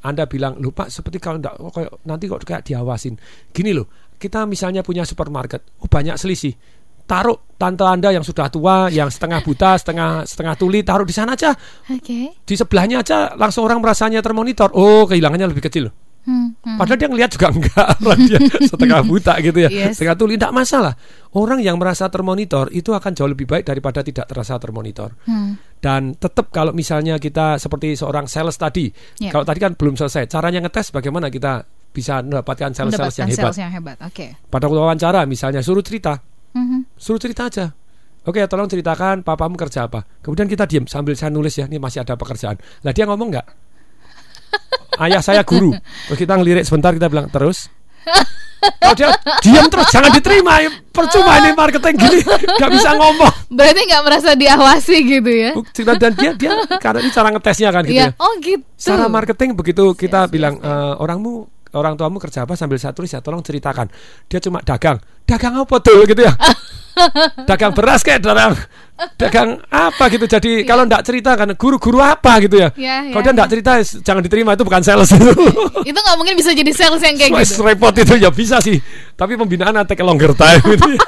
anda bilang lupa seperti kalau enggak oh, kayak, nanti kok kayak diawasin. Gini loh kita misalnya punya supermarket, oh banyak selisih. Taruh tante anda yang sudah tua, yang setengah buta, setengah setengah tuli, taruh di sana aja. Oke. Di sebelahnya aja langsung orang merasanya termonitor. Oh kehilangannya lebih kecil. Hmm, hmm. Padahal dia ngelihat juga enggak orang dia setengah buta gitu ya. Yes. Setengah tuli tidak masalah. Orang yang merasa termonitor itu akan jauh lebih baik daripada tidak terasa termonitor. Hmm. Dan tetap kalau misalnya kita seperti seorang sales tadi, Ya. kalau tadi kan belum selesai, caranya ngetes bagaimana kita bisa mendapatkan sales-sales yang hebat. sales yang hebat. Oke. Pada waktu wawancara misalnya suruh cerita, Mhm. suruh cerita aja. Oke, tolong ceritakan papamu kerja apa. Kemudian kita diam sambil saya nulis ya, ini masih ada pekerjaan. Lah dia ngomong nggak? Ayah saya guru. Terus kita ngelirik sebentar kita bilang terus. Kalau dia diam terus jangan diterima. Ya, Percuma ini marketing gini, nggak bisa ngomong. Berarti nggak merasa diawasi gitu ya? Dan dia dia karena ini cara ngetesnya kan gitu Iya. ya. Oh gitu. Secara marketing begitu kita Yes, bilang yes. "Eh, orangmu orang tuamu kerja apa sambil saya tulis ya tolong ceritakan. Dia cuma dagang. Dagang apa tuh gitu ya? dagang beras kayak dagang dagang apa gitu. Jadi kalau ndak cerita kan guru-guru apa gitu ya. Iya, kalau iya, dia ndak cerita jangan diterima itu bukan sales itu. Itu nggak mungkin bisa jadi sales yang kayak Wes, gitu. repot itu ya bisa sih. Tapi pembinaan nanti ke longer time gitu ya.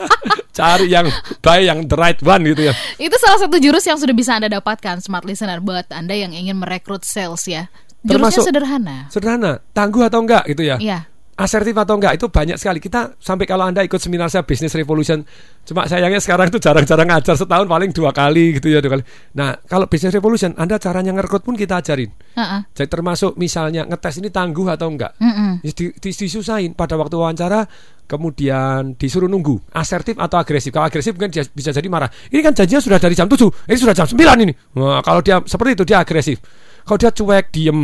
Cari yang baik yang the right one gitu ya. Itu salah satu jurus yang sudah bisa Anda dapatkan smart listener buat Anda yang ingin merekrut sales ya. Jurusnya Termasuk- sederhana. Sederhana, tangguh atau enggak gitu ya. Iya. asertif atau enggak itu banyak sekali. Kita sampai kalau anda ikut seminar saya Business Revolution cuma sayangnya sekarang itu jarang-jarang ngajar setahun paling dua kali gitu ya dua kali. Nah kalau Business Revolution anda caranya ngerekrut pun kita ajarin. Heeh. jadi termasuk misalnya ngetes ini tangguh atau enggak. Ya, di, di- disusahin. Pada waktu wawancara kemudian disuruh nunggu. Asertif atau agresif? Kalau agresif mungkin dia bisa jadi marah. Ini kan janjinya sudah dari jam 7 ini sudah jam 9 ini. Wah, kalau dia seperti itu dia agresif kalau dia cuek diem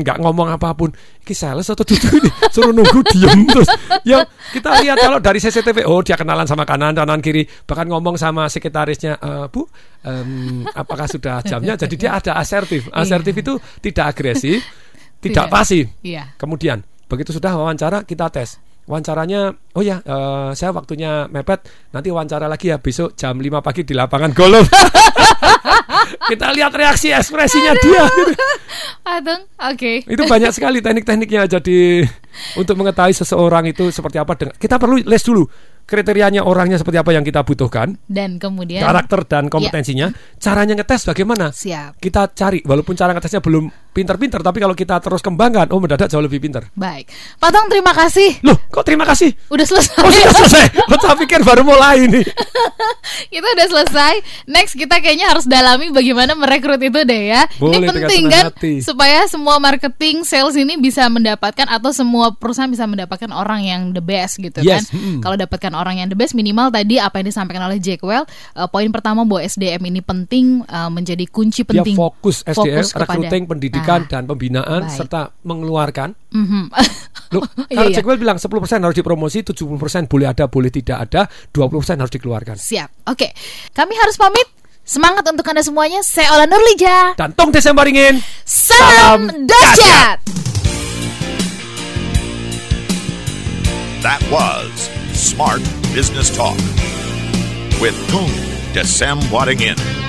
nggak ngomong apa pun ini sales atau duduk ini suruh nunggu diem terus ya kita lihat kalau dari CCTV oh dia kenalan sama kanan kanan kiri bahkan ngomong sama sekretarisnya "Eh, bu em, apakah sudah jamnya jadi dia ada asertif asertif itu tidak agresif tidak Tidak. pasif Iya. Kemudian begitu sudah wawancara kita tes. Wawancaranya oh ya eh, saya waktunya mepet. Nanti wawancara lagi ya besok jam 5 pagi di lapangan golf. Kita lihat reaksi ekspresinya dia. Patung, oke. itu banyak sekali teknik-tekniknya. Jadi untuk mengetahui seseorang itu seperti apa dengan kita perlu les dulu kriterianya orangnya seperti apa yang kita butuhkan Dan kemudian? karakter dan kompetensinya. Caranya ngetes bagaimana? Siap. kita cari walaupun cara ngetesnya belum pinter-pinter tapi kalau kita terus kembangkan oh mendadak jauh lebih pinter Baik. Patung terima kasih. loh kok terima kasih Udah selesai. oh sudah selesai oh, saya pikir baru mulai ini kita udah selesai. Next kita kayaknya harus dalami bagaimana merekrut itu deh ya. Boleh, ini penting kan hati. supaya semua marketing sales ini bisa mendapatkan atau semua perusahaan bisa mendapatkan orang yang the best gitu Yes, kan. mm-mm. Kalau dapatkan orang yang the best minimal tadi apa yang disampaikan oleh Jackwell eh, poin pertama bahwa SDM ini penting eh, menjadi kunci dia penting. fokus SDM Fokus kepada- recruiting pendidikan dan pembinaan Baik. serta mengeluarkan mhm. Loh, Iya, kalau iya. Jackwell bilang 10% harus dipromosi, 70% boleh ada, boleh tidak ada, 20% harus dikeluarkan. Siap. Oke. Kami harus pamit. Semangat untuk Anda semuanya. Saya Ola Nurlija. Dan Tong Desember ingin Salam Salam dahsyat. That was Smart Business Talk with Tung Desem Wadding In.